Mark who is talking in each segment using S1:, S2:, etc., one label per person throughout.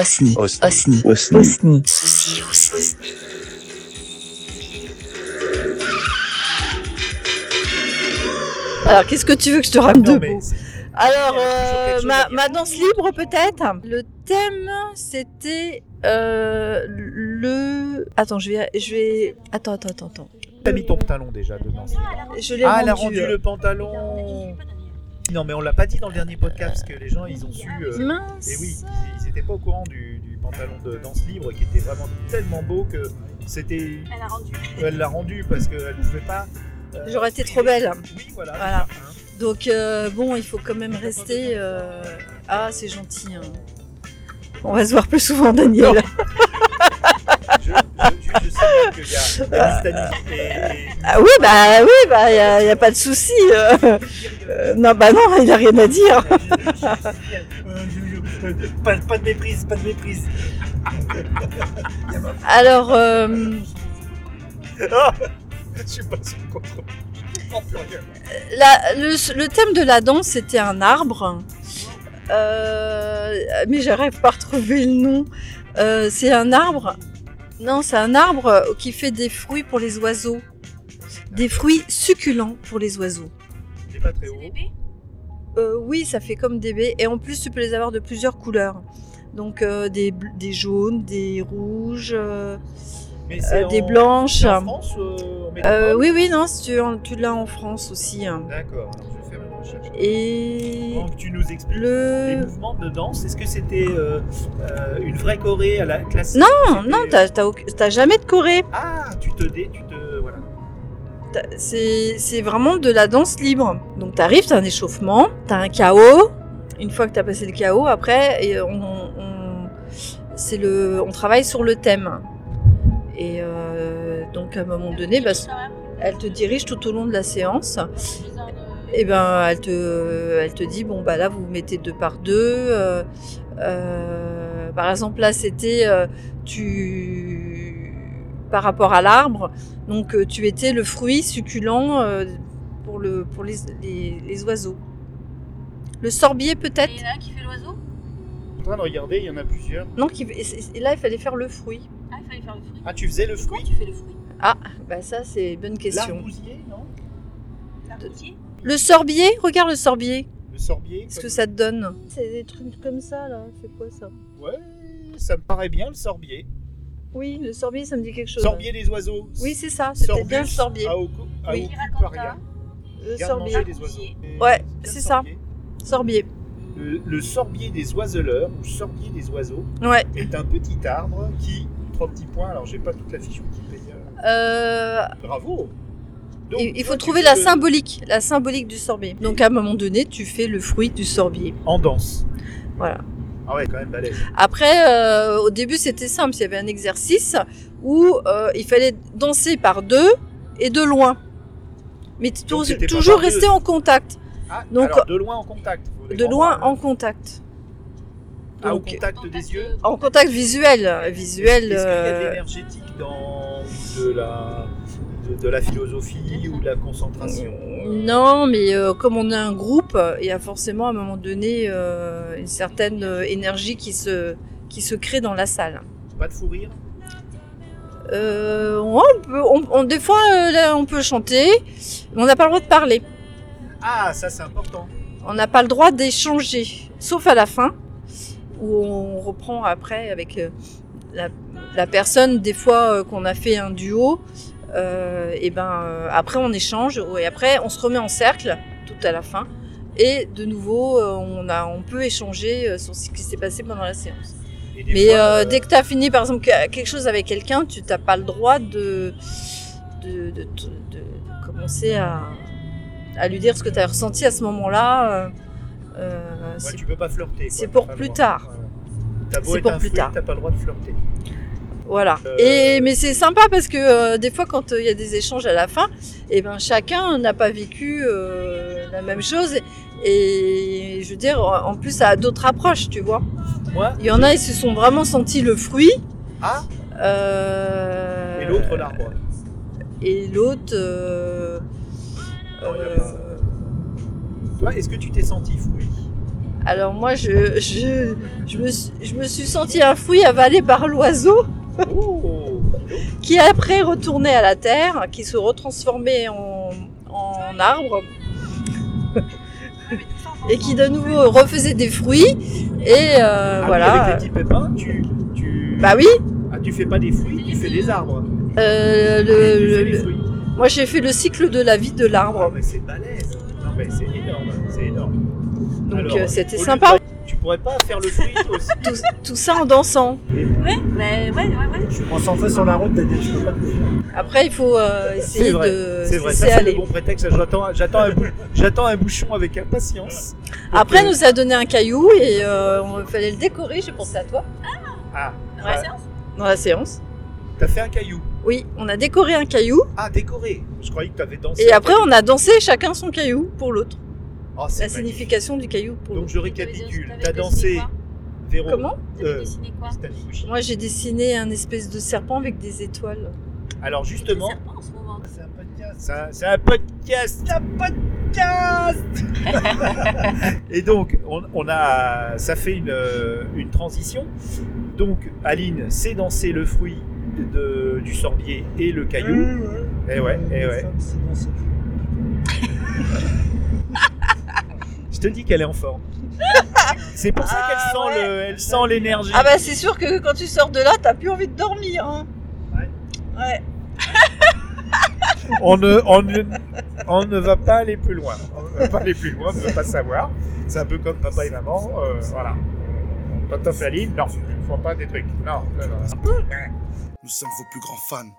S1: Osni.
S2: Osni.
S1: Osni.
S2: Osni.
S3: Alors, qu'est-ce que tu veux que je te ramène
S4: Non,
S3: de
S4: mais
S3: beau Alors, euh, ma, ma danse libre peut-être? Le thème, c'était euh, le... Attends, je vais... Je vais... Attends, attends, attends, attends.
S4: T'as mis ton pantalon déjà dedans.
S3: Je l'ai
S4: Ah, elle a
S3: rendu.
S4: rendu le pantalon. Non, mais on l'a pas dit dans le dernier podcast parce que les gens ils ont su. euh,
S3: Mince.
S4: Et oui, ils- ils étaient pas au courant du, du pantalon de danse libre qui était vraiment tellement beau que c'était.
S5: Elle a rendu.
S4: Elle l'a rendu parce qu'elle pouvait pas. euh,
S3: J'aurais été trop belle.
S4: Oui, voilà.
S3: Voilà. Donc, euh, bon, il faut quand même rester... euh, Ah, c'est gentil. hein. On va se voir plus souvent, Daniel.
S4: Je, je, je, je sais bien qu'il y a la Mistani et, et-
S3: Ah oui, bah oui, bah il n'y a, pas de souci. euh. Euh, non, bah non, il n'y a rien à dire.
S4: Euh, pas, pas de méprise, pas de méprise.
S3: Alors, euh,
S4: Ah, je suis pas contrôle.
S3: La- le, le thème de la danse, c'était un arbre. Euh, mais j'arrive pas à retrouver le nom. Euh, c'est un arbre. Non, c'est un arbre qui fait des fruits pour les oiseaux. Des fruits succulents pour les oiseaux.
S4: Il est pas très haut.
S5: C'est bébé
S3: Euh, oui, ça fait comme des baies. Et en plus, tu peux les avoir de plusieurs couleurs. Donc euh, des, des jaunes, des rouges, euh,
S4: Mais
S3: euh,
S4: c'est
S3: des
S4: en-
S3: blanches.
S4: c'est En France, euh, en
S3: Euh, oui, oui, non, tu, tu l'as en France aussi. hein.
S4: D'accord,
S3: Et
S4: Donc tu nous expliques les
S3: le...
S4: mouvements de danse. Est-ce que c'était euh, euh, une vraie choré à la classique
S3: Non, non, t'as t'as jamais de choré.
S4: Ah, tu te dé, tu te voilà.
S3: C'est c'est vraiment de la danse libre. Donc t'arrives, t'as un échauffement, t'as un chaos. Une fois que t'as passé le chaos, après, et on, on, c'est le, on travaille sur le thème. Et euh, donc à un moment donné, bah, elle te dirige tout au long de la séance. Et ben, elle te, elle te dit bon bah là vous vous mettez deux par deux. euh, euh, par exemple là c'était euh, tu par rapport à l'arbre, donc tu étais le fruit succulent euh, pour le pour les, les, les oiseaux. Le sorbier peut-être?
S5: Il y en a un qui fait l'oiseau?
S4: En train de regarder, il y en a plusieurs.
S3: Non qui et là il fallait faire le fruit.
S5: Ah, il fallait faire le fruit.
S4: Ah, tu faisais le fruit?
S5: tu fais le fruit?
S3: Bah ça c'est une bonne question.
S4: L'arbousier, non?
S5: L'argousier
S3: Le sorbier, regarde le sorbier.
S4: Le sorbier
S3: Qu'est-ce que ça te donne C'est des trucs comme ça là. C'est quoi ça?
S4: Ouais, ça me paraît bien le sorbier.
S3: Oui, le sorbier ça me dit quelque chose.
S4: Sorbier des oiseaux.
S3: Oui c'est ça. C'était bien le sorbier.
S4: Aoco-
S3: Oui.
S4: Aocuparia.
S3: Le sorbier.
S4: des oiseaux.
S3: Ouais, c'est ça.
S4: sorbier.
S3: Sorbier.
S4: Le, le sorbier des oiseleurs, ou sorbier des oiseaux,
S3: Ouais.
S4: est un petit arbre qui, trois petits points, alors j'ai pas toute la fiche Wikipédia.
S3: Euh,
S4: Bravo Donc,
S3: il faut trouver la symbolique, la symbolique du sorbier. Donc à un moment donné, tu fais le fruit du sorbier.
S4: En danse.
S3: Voilà.
S4: Ah ouais, quand même balèze.
S3: Après, euh, au début, c'était simple. Il y avait un exercice où euh, il fallait danser par deux et de loin. Mais
S4: Donc,
S3: toujours rester en contact.
S4: Ah,
S3: Donc,
S4: alors de loin en contact.
S3: De loin en contact.
S4: Ah, au
S3: donc-
S4: contact des yeux.
S3: En contact visuel. Visuel.
S4: Est-ce qu'il y a de
S3: euh,
S4: l'énergétique dans de la, de, de la philosophie ou de la concentration
S3: Non, mais euh, comme on est un groupe, il y a forcément à un moment donné euh, une certaine euh, énergie qui se, qui se crée dans la salle.
S4: Pas de fou rire?
S3: Euh, on peut, on- on- des fois, euh, là, on peut chanter, mais on n'a pas le droit de parler.
S4: Ah, ça c'est important.
S3: On n'a pas le droit d'échanger, sauf à la fin, où on reprend après avec euh, la, la personne, des fois euh, qu'on a fait un duo, euh, et ben euh, après on échange, et après on se remet en cercle, tout à la fin, et de nouveau euh, on, a, on peut échanger euh, sur ce qui s'est passé pendant la séance. Mais
S4: fois,
S3: euh,
S4: euh,
S3: dès que tu as fini par exemple que- quelque chose avec quelqu'un, tu n'as pas le droit de, de, de- commencer à, à lui dire ce que tu as ressenti à ce moment-là. euh, euh,
S4: ouais, tu peux pas flirter.
S3: c'est pour plus tard. C'est pour plus tard.
S4: t'as pas le droit de flirter.
S3: Voilà.
S4: Euh,
S3: Et mais c'est sympa parce que euh, des fois quand euh, il y a des échanges à la fin, et ben chacun n'a pas vécu euh, la même chose et je veux dire en plus ça a d'autres approches, tu vois.
S4: Moi,
S3: Il y en a ils se sont vraiment sentis le fruit.
S4: Ah, et l'autre l'arbre.
S3: Et l'autre.
S4: pas. Toi, est-ce que tu t'es senti fruit?
S3: Alors moi, je, je, je, me, suis- je me suis senti un fruit avalé par l'oiseau qui après retournait à la terre, qui se retransformait en, en arbre et qui de nouveau refaisait des fruits. Et euh,
S4: Ah
S3: voilà.
S4: avec les petits pépins, tu, tu...
S3: Bah oui,
S4: Ah, tu fais pas des fruits, tu fais des arbres.
S3: euh, le, le- le- moi j'ai fait le cycle de la vie de
S4: Ah,
S3: l'arbre.
S4: mais c'est balèze. Non, mais c'est énorme, c'est énorme.
S3: Donc euh, c'était sympa.
S4: Tu pourrais pas faire le fruit aussi
S3: Tout, tout ça en dansant.
S5: Ouais, ouais, ouais, ouais, ouais.
S1: Je prends 100 fois sur la route, t'as dit, je peux pas.
S3: Après, il faut euh, essayer
S4: C'est vrai,
S3: de
S4: C'est vrai, ça c'est le bon prétexte. J'attends, j'attends, un, bou- j'attends un bouchon avec impatience.
S3: Après, elle nous a donné un caillou et euh, on fallait le décorer. J'ai pensé à toi
S4: Ah,
S5: Dans
S3: Ouais.
S5: la séance
S3: dans la séance.
S4: t'as fait un caillou.
S3: Oui, on a décoré un caillou
S4: Ah, décoré. Je croyais que t'avais dansé.
S3: et après on a dansé chacun son caillou pour l'autre.
S4: Oh, c'est
S3: La
S4: magnifique.
S3: signification du caillou pour
S4: Donc je récapitule. T'as
S5: dessiné
S4: dansé Véro.
S3: Comment
S4: Euh,
S5: dessiné quoi.
S3: Moi j'ai dessiné un espèce de serpent avec des étoiles.
S4: Alors justement,
S5: serpents en ce moment.
S1: C'est un podcast.
S4: c'est un, c'est un podcast. Un podcast. Et donc, on, on a, ça fait une, euh, une transition. Donc, Aline sait danser le fruit de- du sorbier et le caillou. Eh ouais, eh ouais. Je te dis qu'elle est en forme. C'est pour ça
S3: Ah,
S4: qu'elle sent
S3: ouais.
S4: le- elle sent l'énergie.
S3: Ah bah c'est sûr que quand tu sors de là, t'as plus envie de dormir. Hein.
S1: Ouais.
S3: Ouais.
S4: on, ne, on, ne, on ne va pas aller plus loin. On ne va pas aller plus loin, on ne veut pas savoir. C'est un peu comme papa et maman. euh, voilà. Quand t'offres la ligne, non, il ne faut pas des trucs. Non, non, non.
S2: Nous sommes vos plus grands fans.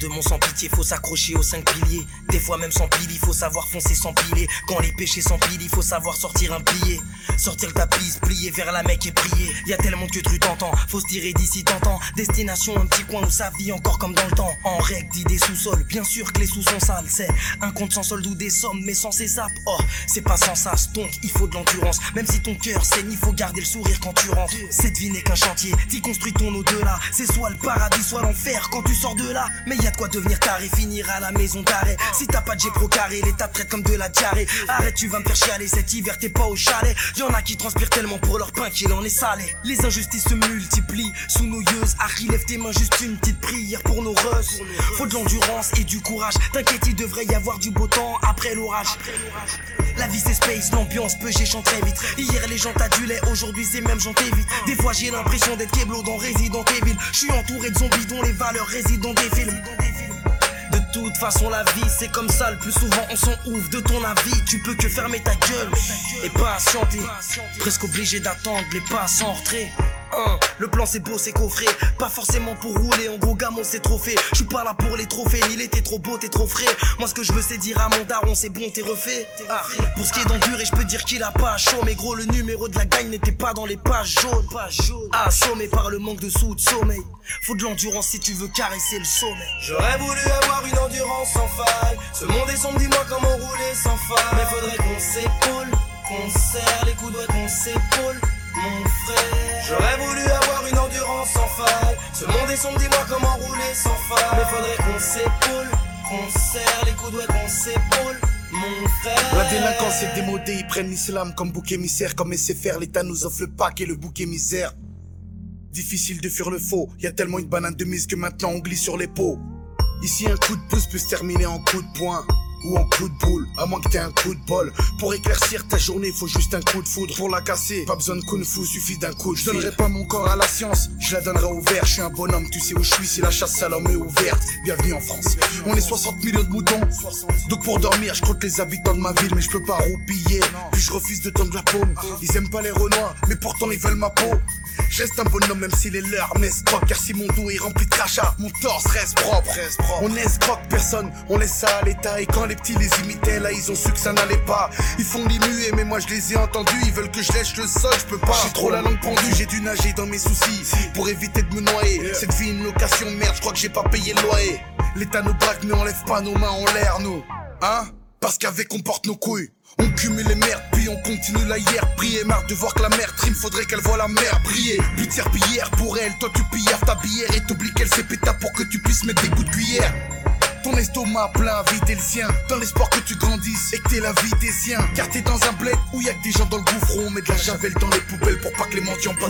S6: De mon sans pitié, faut s'accrocher aux cinq piliers. Des fois même sans pile, il faut savoir foncer sans piler. Quand les péchés s'empilent, il faut savoir sortir un billet. Sortir le tapis, plier vers la mec et prier. Y a tellement que tu t'entends, faut se tirer d'ici t'entends. Destination, un petit coin où ça vit encore comme dans le temps. En règle d'idées sous-sol, bien sûr que les sous sont sales. C'est un compte sans solde ou des sommes, mais sans ses sapes. Oh, c'est pas sans sas, donc il faut de l'endurance. Même si ton cœur saigne, il faut garder le sourire quand tu rentres. Cette vie n'est qu'un chantier, t'y construis ton au-delà. C'est soit le paradis, soit l'enfer quand tu sors de là. Mais y a de quoi devenir carré, finir à la maison d'arrêt. Si t'as pas de pro carré, l'état te traite comme de la diarrhée. Arrête, tu vas me faire chialer, cet hiver t'es pas au chalet. Y'en a qui transpirent tellement pour leur pain qu'il en est salé. Les injustices se multiplient sous nos yeux. Harry, lève tes mains, juste une petite prière pour nos russes. Faut de l'endurance et du courage. T'inquiète, il devrait y avoir du beau temps après l'orage. La vie c'est space, l'ambiance peut j'échante très vite. Hier les gens t'adulaient, aujourd'hui c'est même j'en t'évite. Des fois j'ai l'impression d'être Keblo dans Resident Evil. Je suis entouré de zombies dont les valeurs résident des films. De toute façon la vie c'est comme ça, le plus souvent on s'en ouvre de ton avis. Tu peux que fermer ta gueule et patienter. Presque obligé d'attendre les pas sans retrait. Le plan c'est beau, c'est coffré. Pas forcément pour rouler, en gros gamin c'est trophée. Je suis pas là pour les trophées, il était trop beau, t'es trop frais. Moi ce que je veux c'est dire à mon daron, c'est bon, t'es refait. Ah, pour ce qui est d'endurer, je peux dire qu'il a pas chaud. Mais gros, le numéro de la gagne n'était pas dans les pages jaunes. Assommé par le manque de sous, de sommeil. Faut de l'endurance si tu veux caresser le sommeil. J'aurais voulu avoir une endurance sans faille. Ce monde est sombre, dis-moi comment rouler sans faille. Mais faudrait qu'on s'épaule, qu'on serre les coudes, ouais, qu'on s'épaule. Mon frère, j'aurais voulu avoir une endurance sans faille. Ce monde est sombre, dis-moi comment rouler sans faille. Mais faudrait qu'on s'épaule, qu'on serre les coudes, ouais, qu'on s'épaule. Mon frère,
S2: La délinquance est démodée, ils prennent l'islam comme bouc émissaire. Comme SFR, l'État nous offre le pack et le bouc émissaire. Difficile de fuir le faux, y a tellement une banane de mise que maintenant on glisse sur les pots. Ici un coup de pouce peut se terminer en coup de poing ou en coup de boule, à moins que t'aies un coup de bol. Pour éclaircir ta journée, faut juste un coup de foudre. Pour la casser, pas besoin de kung fu, suffit d'un coup de Je donnerai pas mon corps à la science, je la donnerai au vert. Je suis un bonhomme, tu sais où je suis si la chasse à l'homme est ouverte. Bienvenue en France. On est 60 millions de moutons, donc pour dormir, je compte les habitants de ma ville, mais je peux pas roupiller. Puis je refuse de tendre la paume. Ils aiment pas les renois, mais pourtant ils veulent ma peau. Je reste un bonhomme même s'il est leur m'escroque Car si mon dos est rempli de crachats, mon torse reste propre, On escroque personne, on laisse ça à l'état Et quand les petits les imitaient, là ils ont su que ça n'allait pas. Ils font les muets, mais moi je les ai entendus. Ils veulent que je lèche le sol, je peux pas. J'ai trop la langue pendue, j'ai dû nager dans mes soucis Pour éviter de me noyer. Cette vie une location, merde, je crois que j'ai pas payé le loyer. L'état nous braque, mais on lève pas nos mains en l'air, nous. Hein? Parce qu'avec on porte nos couilles. On cumule les merdes, puis on continue la hier. Prier, marre de voir que la merde trime, faudrait qu'elle voit la mer briller. But de serpillière pour elle, toi tu pilles ta bière. Et t'oublies qu'elle s'est péta pour que tu puisses mettre des coups de cuillère. Ton estomac plein, vide et le sien. Dans l'espoir que tu grandisses et que t'aies la vie des siens. Car t'es dans un bled où y a que des gens dans le gouffre. On met de la javel dans les poubelles pour pas que les mendiants pas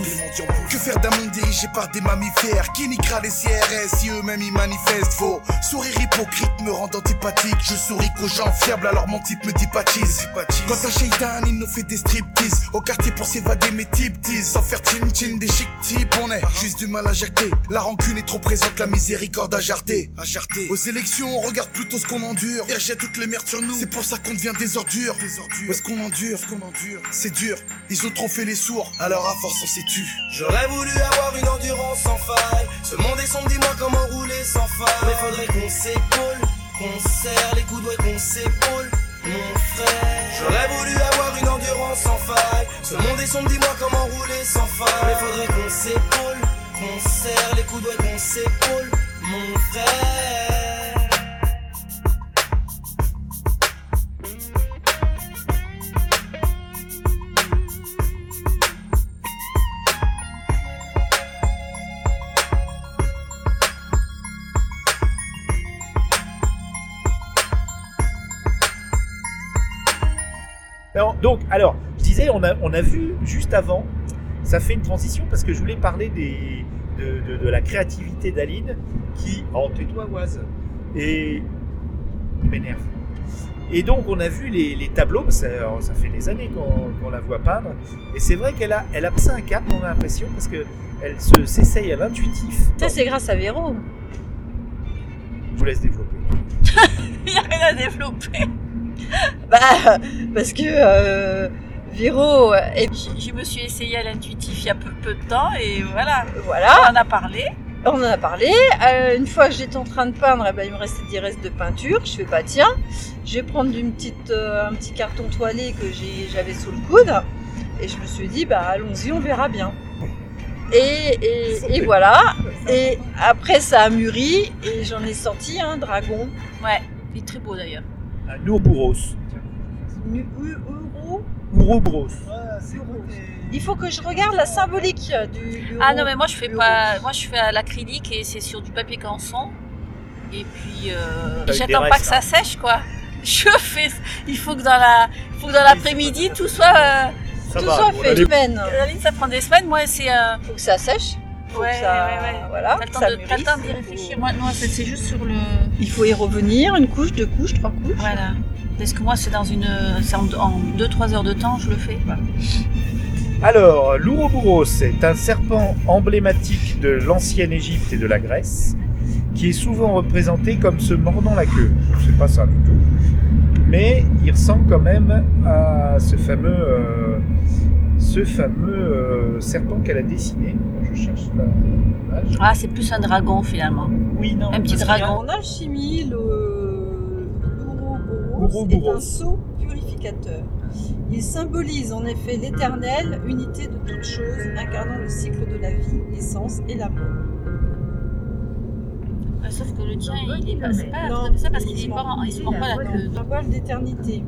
S2: que faire d'un monde dirigé par des mammifères qui niquera les CRS si eux-mêmes ils manifestent faux. Sourire hypocrite me rend antipathique. Je souris qu'aux gens fiables alors mon type me dipatise. Quand un shaitan il nous fait des striptease. Au quartier pour s'évader mes types disent. Sans faire chin chin des chic types. On est juste du mal à jacter. La rancune est trop présente, la miséricorde à jarter. À jarter. Aux élections on regarde plutôt ce qu'on endure. Et rejette toutes les merdes sur nous. C'est pour ça qu'on devient des ordures. Des ordures. Est-ce qu'on endure Ce qu'on endure. C'est dur. Ils ont trop fait les sourds. Alors à force on s'est tu.
S6: J'aurais voulu avoir une endurance sans faille. Ce monde est sombre, dis-moi comment rouler sans faille. Mais faudrait qu'on s'épaule, qu'on serre les coudes, ouais, qu'on s'épaule, mon frère. J'aurais voulu avoir une endurance sans faille. Ce monde est sombre, dis-moi comment rouler sans faille. Mais faudrait qu'on s'épaule, qu'on serre les coudes, ouais, qu'on s'épaule, mon frère.
S4: Alors, donc, alors, je disais, on a, on a vu juste avant, ça fait une transition parce que je voulais parler des, de, de- de la créativité d'Aline qui. Oh, tais-toi, Oise Et. m'énerve. Et donc, on a vu les, les tableaux, ça, ça fait des années qu'on qu'on la voit peindre. Et c'est vrai qu'elle a, elle a passé un cap, on a l'impression, parce qu'elle se- s'essaye à l'intuitif.
S3: Ça, c'est grâce à Véro.
S4: Je vous laisse développer.
S5: Il n'y a rien à développer.
S3: Bah, parce que euh, Véro, et
S5: Je, je me suis essayée à l'intuitif il y a peu, peu de temps et voilà,
S3: voilà,
S5: on en a parlé.
S3: on en a parlé. Euh, une fois que j'étais en train de peindre, eh ben, il me restait des restes de peinture. Je fais pas tiens, je vais prendre une petite, euh, un petit carton toilé que j'avais sous le coude. Et je me suis dit, bah allons-y, on verra bien. Et, et, et voilà. Et après, ça a mûri et j'en ai sorti un dragon.
S5: Ouais, il est très beau d'ailleurs.
S3: U- euro.
S4: Ouroboros.
S3: Il faut que je regarde la symbolique du. du
S5: Ah non mais moi je fais pas, moi je fais à l'acrylique et c'est sur du papier canson. Et puis euh, j'attends pas que ça sèche quoi. Je fais, il faut que dans la, il faut que dans l'après-midi tout soit. euh,
S4: Ça
S3: Tout
S4: va,
S3: ça
S4: on
S3: fait
S5: ligne ça prend des semaines. Moi c'est, euh,
S3: Faut que ça sèche. Faut
S5: ouais,
S3: que ça,
S5: ouais, ouais.
S3: Voilà.
S5: T'as le temps
S3: mûrisse.
S5: temps d'y réfléchir. Moi non c'est c'est juste sur le.
S3: Il faut y revenir, une couche, deux couches, trois couches.
S5: Voilà. Parce que moi c'est dans une, c'est en 2-3 heures de temps je le fais.
S4: Alors, l'Ouroboros est un serpent emblématique de l'ancienne Égypte et de la Grèce, qui est souvent représenté comme se mordant la queue. C'est pas ça du tout. Mais il ressemble quand même à ce fameux, euh, ce fameux euh, serpent qu'elle a dessiné. Je cherche l'image.
S5: Ah c'est plus un dragon finalement.
S4: Oui, non.
S5: Un petit dragon.
S3: En alchimie, le l'Ouroboros est un sceau purificateur. Il symbolise en effet l'éternelle unité de toutes choses, incarnant le cycle de la vie, l'essence et la mort.
S5: Sauf que le tien il est pas, c'est pas
S3: Non.
S5: ça parce qu'il est pas, en- il se mord pas la queue.
S3: Symbole d'éternité.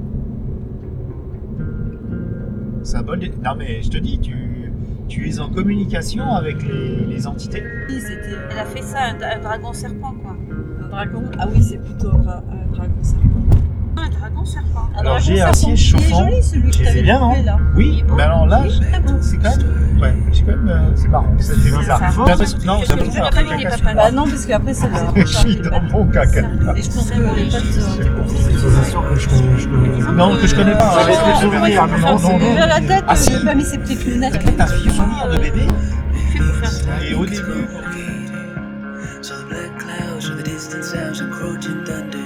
S4: Symbole Non, mais je te dis, tu, tu es en communication avec les, les entités.
S3: Oui, c'était
S5: Elle a fait ça, un, un dragon serpent quoi.
S3: un dragon? Ah oui, c'est plutôt un, dra- un dragon serpent.
S5: Un dragon serpent.
S3: Un
S4: Alors,
S3: dragon
S4: j'ai un
S3: serpent.
S4: siège chauffant.
S3: Il est joli celui que t'avais
S4: bien,
S3: là.
S4: Oui, mais alors là, c'est quand même. Ouais, c'est quand même. euh, C'est marrant. Fait bizarre. Non,
S5: Parce
S3: Bah non, qu'après ça faisait
S4: Je suis dans mon caca.
S3: Et je pense que les pattes. Euh,
S1: que je connais. Je connais.
S4: Non, que je connais pas.
S3: Ah,
S4: Avec les souvenirs,
S3: non,
S4: mais
S3: non,
S4: non,
S3: c'est
S4: non, non.
S3: déjà la tête,
S4: Ah, si.
S3: j'ai pas mis ses petites lunettes.
S4: T'as un souvenir de bébé
S5: Fait pour faire ça.
S4: Et au début,
S7: So the black clouds show the distant sounds encroaching thunder.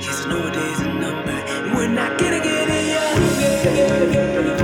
S7: Yes, I know a days a number. And we're not gonna get it young.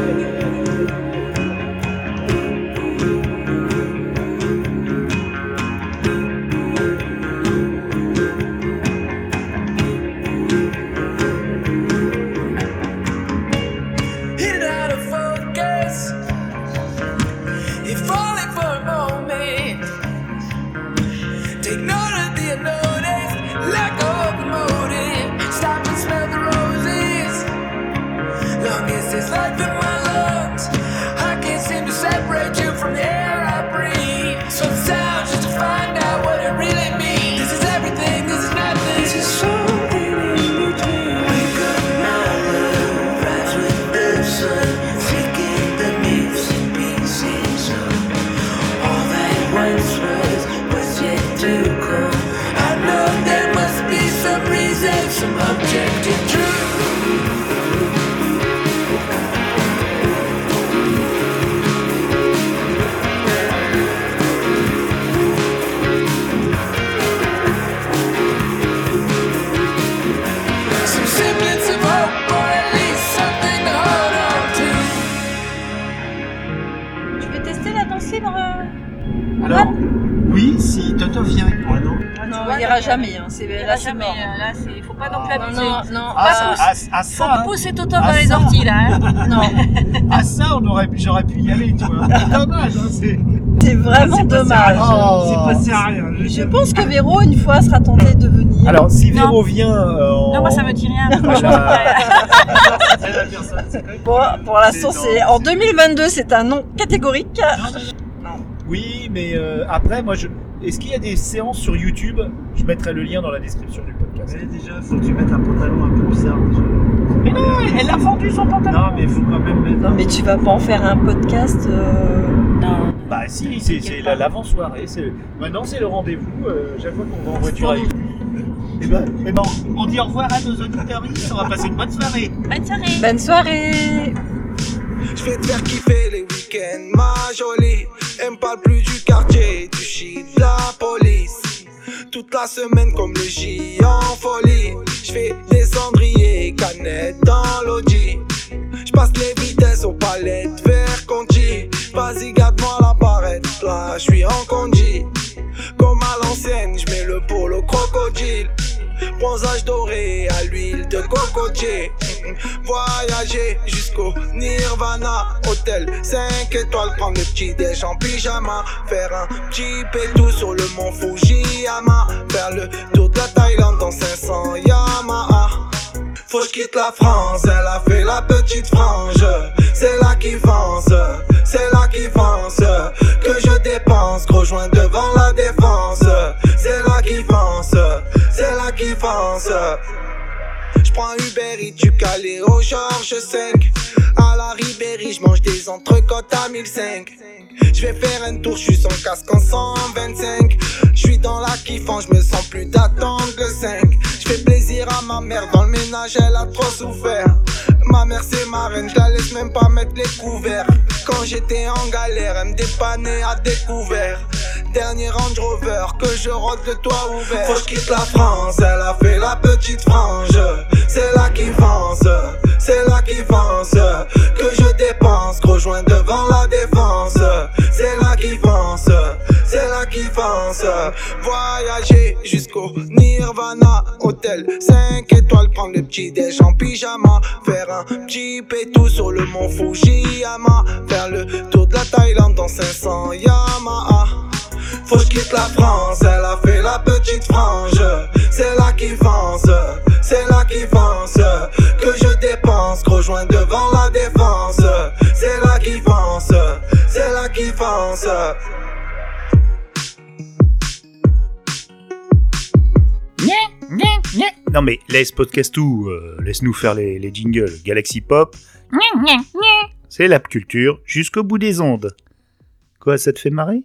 S3: C'est
S5: Là,
S3: c'est
S5: jamais,
S3: mort.
S5: euh, là, c'est, faut pas non plus abuser.
S3: Non, non.
S4: Ah,
S5: Faut
S4: ça, hein.
S5: pousser Toto dans les orties, là. hein.
S3: non,
S4: Ah, ça, on aurait pu, j'aurais pu y aller, tu vois. Dommage, hein, c'est.
S3: c'est vraiment
S1: à
S3: dommage.
S4: Oh.
S1: C'est passé à rien.
S3: Je pense que Véro, une fois, sera tenté de venir.
S4: Alors, si
S5: Non.
S4: Véro vient. euh,
S5: Non, moi, ça me dit rien.
S4: à
S3: Bon, pour l'instant,
S1: C'est
S3: c'est en 2022, c'est un nom catégorique.
S4: Oui, mais euh, après, moi, je. Est-ce qu'il y a des séances sur YouTube? Je mettrai le lien dans la description du podcast.
S1: Mais déjà, faut que tu mettes un pantalon un peu bizarre. déjà.
S4: Mais non, elle a vendu son pantalon.
S1: Non, mais il faut quand même mettre.
S3: Non, mais tu vas pas en faire un podcast. euh,
S5: non.
S4: Bah si, c'est c'est la- l'avant-soirée. c'est- Maintenant, c'est le rendez-vous. euh, chaque fois qu'on va en voiture avec Eh ben, eh ben, on dit au revoir à nos auditeurs. On va passer une bonne soirée.
S5: Bonne soirée.
S3: Bonne soirée.
S8: Je vais te faire kiffer les week-ends, ma jolie. Elle me parle plus Toute la semaine comme le J en folie. Je fais des cendriers, canettes dans l'audi. Je passe les vitesses aux palettes vers Conti. Vas-y, garde-moi la barrette, là, je suis en condi. Comme à l'ancienne, je mets le polo crocodile. Bronzage doré à l'huile de cocotier. Voyager jusqu'au Nirvana. Hôtel 5 étoiles, prendre le petit déj en pyjama. Faire un petit pétou sur le mont Fujiyama. De la Thaïlande dans 500 Yamaha. Faut que quitte la France, elle a fait la petite frange. C'est là qui fonce, c'est là qui fonce. Que je dépense, gros joint devant la défense. C'est là qui fonce, c'est là qui fonce. Prends Uber Eats du Calais au Georges 5 À la Ribéry, je mange des entrecôtes à 1005 Je vais faire un tour, je suis sans casque en 125 Je suis dans la kiffant, je me sens plus d'attendre le 5 Je fais plaisir à ma mère, dans le ménage elle a trop souffert. Ma mère c'est ma reine, je la laisse même pas mettre les couverts. Quand j'étais en galère, elle me dépannait à découvert Dernier Range Rover, que je rôde le toit ouvert. Faut que je quitte la France, elle a fait la petite frange. C'est là qui fonce, c'est là qui fonce Que je dépense, gros joint devant la défense. C'est là qui fonce, c'est là qui fonce Voyager jusqu'au Nirvana Hôtel 5 étoiles, prendre le petit déj en pyjama Faire un petit pétou sur le mont Fujiyama Faire le tour de la Thaïlande dans 500 Yamaha faut que quitte la France, elle a fait la petite frange. C'est là qui fonce, c'est là qui fonce. Que je dépense, gros joint devant la défense. C'est là qui fonce, c'est là qui fonce.
S4: Non mais laisse podcast tout, euh, laisse-nous faire les, les jingles. Galaxy Pop, c'est la culture jusqu'au bout des ondes. Quoi, ça te fait marrer?